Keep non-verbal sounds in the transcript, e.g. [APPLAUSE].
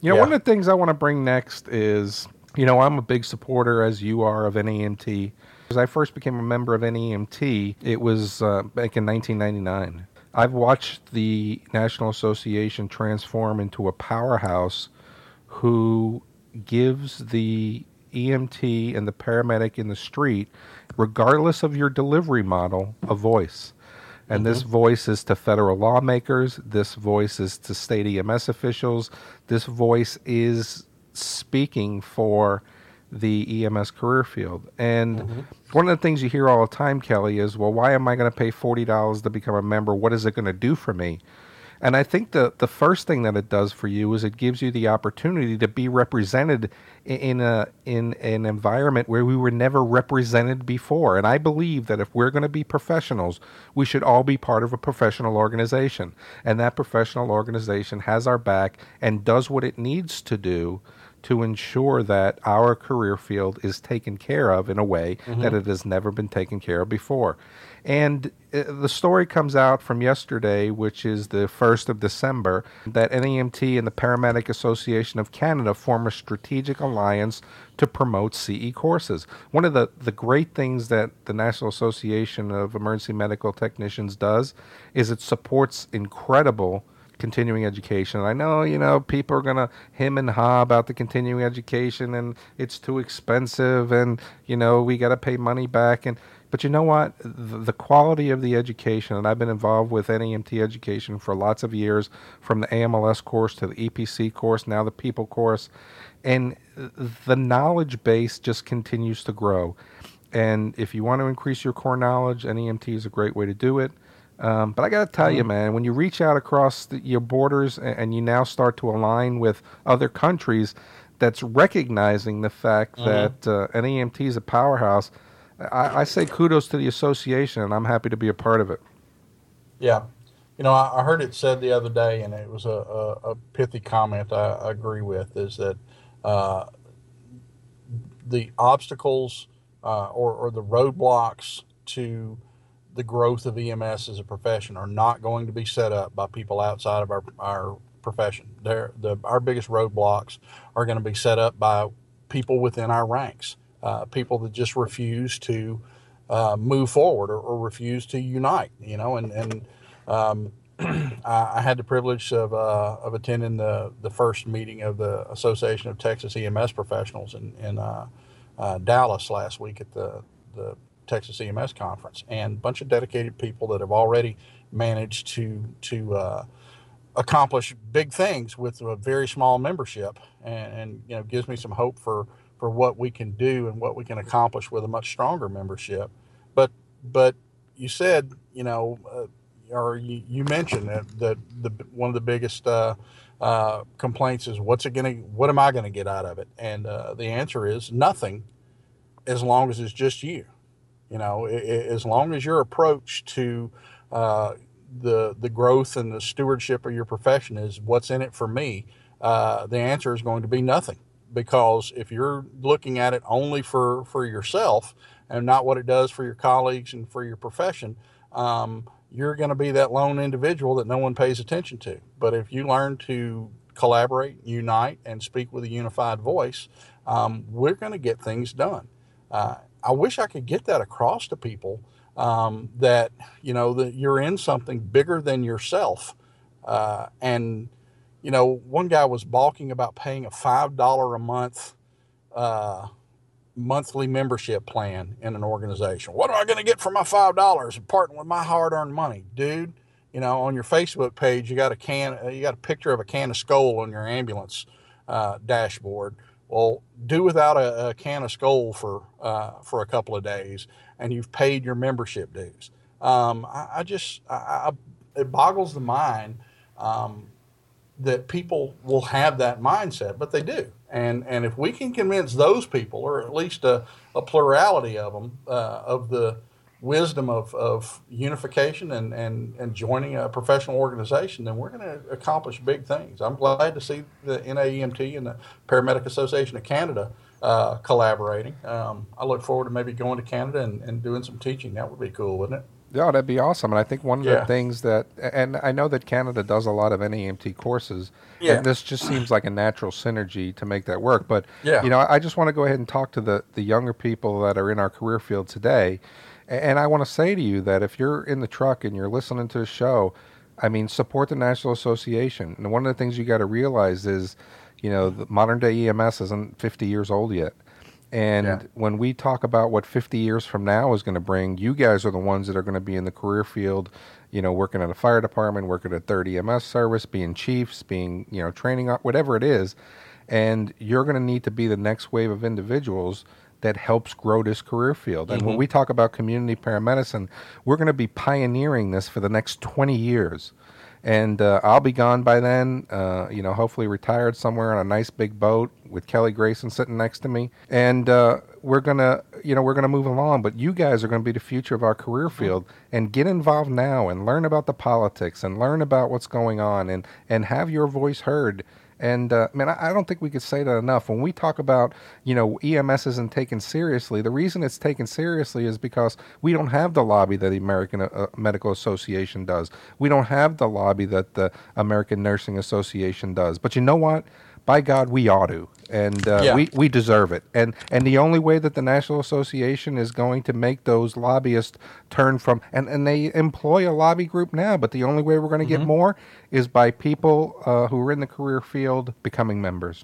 You know, yeah. one of the things I want to bring next is, you know, I'm a big supporter, as you are, of NAEMT. As I first became a member of NAEMT, it was uh, back in 1999. I've watched the National Association transform into a powerhouse who gives the EMT and the paramedic in the street, regardless of your delivery model, a voice. And mm-hmm. this voice is to federal lawmakers. This voice is to state EMS officials. This voice is speaking for the EMS career field. And mm-hmm. one of the things you hear all the time, Kelly, is, well, why am I going to pay $40 to become a member? What is it going to do for me? And I think the the first thing that it does for you is it gives you the opportunity to be represented in a in an environment where we were never represented before. And I believe that if we're going to be professionals, we should all be part of a professional organization. And that professional organization has our back and does what it needs to do to ensure that our career field is taken care of in a way mm-hmm. that it has never been taken care of before. And uh, the story comes out from yesterday, which is the 1st of December, that NAEMT and the Paramedic Association of Canada form a strategic alliance to promote CE courses. One of the, the great things that the National Association of Emergency Medical Technicians does is it supports incredible continuing education. I know, you know, people are going to him and ha about the continuing education and it's too expensive and, you know, we got to pay money back and but you know what? The quality of the education, and I've been involved with NAEMT education for lots of years, from the AMLS course to the EPC course, now the People course, and the knowledge base just continues to grow. And if you want to increase your core knowledge, NAEMT is a great way to do it. Um, but I got to tell mm-hmm. you, man, when you reach out across the, your borders and, and, you now start to align with other countries, that's recognizing the fact mm-hmm. that uh, NAEMT is a powerhouse I, I, say kudos to the association, and I'm happy to be a part of it. Yeah. You know, I, I heard it said the other day, and it was a, a, a pithy comment I, I, agree with, is that uh, the obstacles uh, or, or the roadblocks to the growth of EMS as a profession are not going to be set up by people outside of our, our profession. They're, the, our biggest roadblocks are going to be set up by people within our ranks uh, people that just refuse to uh, move forward or, or, refuse to unite. You know, and and um, [CLEARS THROAT] I, had the privilege of uh, of attending the the first meeting of the Association of Texas EMS Professionals in in uh, uh, Dallas last week at the the Texas EMS conference, and a bunch of dedicated people that have already managed to to uh, accomplish big things with a very small membership, and, and you know gives me some hope for for what we can do and what we can accomplish with a much stronger membership. But but you said you know uh, or you, you mentioned that, that the one of the biggest uh, uh, complaints is what's it going to what am I going to get out of it? And uh, the answer is nothing, as long as it's just you. You know, it, it, as long as your approach to uh, the the growth and the stewardship of your profession is what's in it for me, uh, the answer is going to be nothing because if you're looking at it only for, for yourself and not what it does for your colleagues and for your profession, um, you're going to be that lone individual that no one pays attention to. But if you learn to collaborate, unite, and speak with a unified voice, um, we're going to get things done. Uh, I wish I could get that across to people um, that you know that you're in something bigger than yourself, uh, and you know, one guy was balking about paying a five dollar a month uh, monthly membership plan in an organization. What am I going to get for my five dollars and parting with my hard earned money, dude? You know, on your Facebook page, you got a can, you got a picture of a can of Skoal on your ambulance uh, dashboard. Well, do without a, a can of Skoal for uh, for a couple of days, and you've paid your membership dues. Um, I, I, just, I, I, it boggles the mind um, that people will have that mindset, but they do. And and if we can convince those people, or at least a, a plurality of them, uh, of the wisdom of, of unification and, and, and joining a professional organization, then we're going to accomplish big things. I'm glad to see the NAEMT and the Paramedic Association of Canada uh, collaborating. Um, I look forward to maybe going to Canada and, and doing some teaching. That would be cool, wouldn't it? Yeah, that'd be awesome. And I think one of Yeah. the things that, and I know that Canada does a lot of NAEMT courses, Yeah. and this just seems like a natural synergy to make that work. But, Yeah. you know, I just want to go ahead and talk to the, the younger people that are in our career field today. And I want to say to you that if you're in the truck and you're listening to the show, I mean, support the National Association. And one of the things you got to realize is, you know, the modern day EMS isn't 50 years old yet. And Yeah. when we talk about what 50 years from now is going to bring, you guys are the ones that are going to be in the career field, you know, working at a fire department, working at 30 EMS service, being chiefs, being, you know, training, whatever it is. And you're going to need to be the next wave of individuals that helps grow this career field. And when mm-hmm. we talk about community paramedicine, we're going to be pioneering this for the next 20 years and uh, I'll be gone by then. Uh, you know, hopefully retired somewhere on a nice big boat with Kelly Grayson sitting next to me, and uh, we're gonna, you know, we're gonna move along. But you guys are gonna be the future of our career field, and get involved now and learn about the politics and learn about what's going on, and and have your voice heard. And uh, man, I I don't think we could say that enough. When we talk about, you know, EMS isn't taken seriously, the reason it's taken seriously is because we don't have the lobby that the American uh, Medical Association does. We don't have the lobby that the American Nursing Association does. But you know what? By God, we ought to, and uh, Yeah. we we deserve it. And and the only way that the National Association is going to make those lobbyists turn from and and they employ a lobby group now, but the only way we're going to get more is by people uh, who are in the career field becoming members.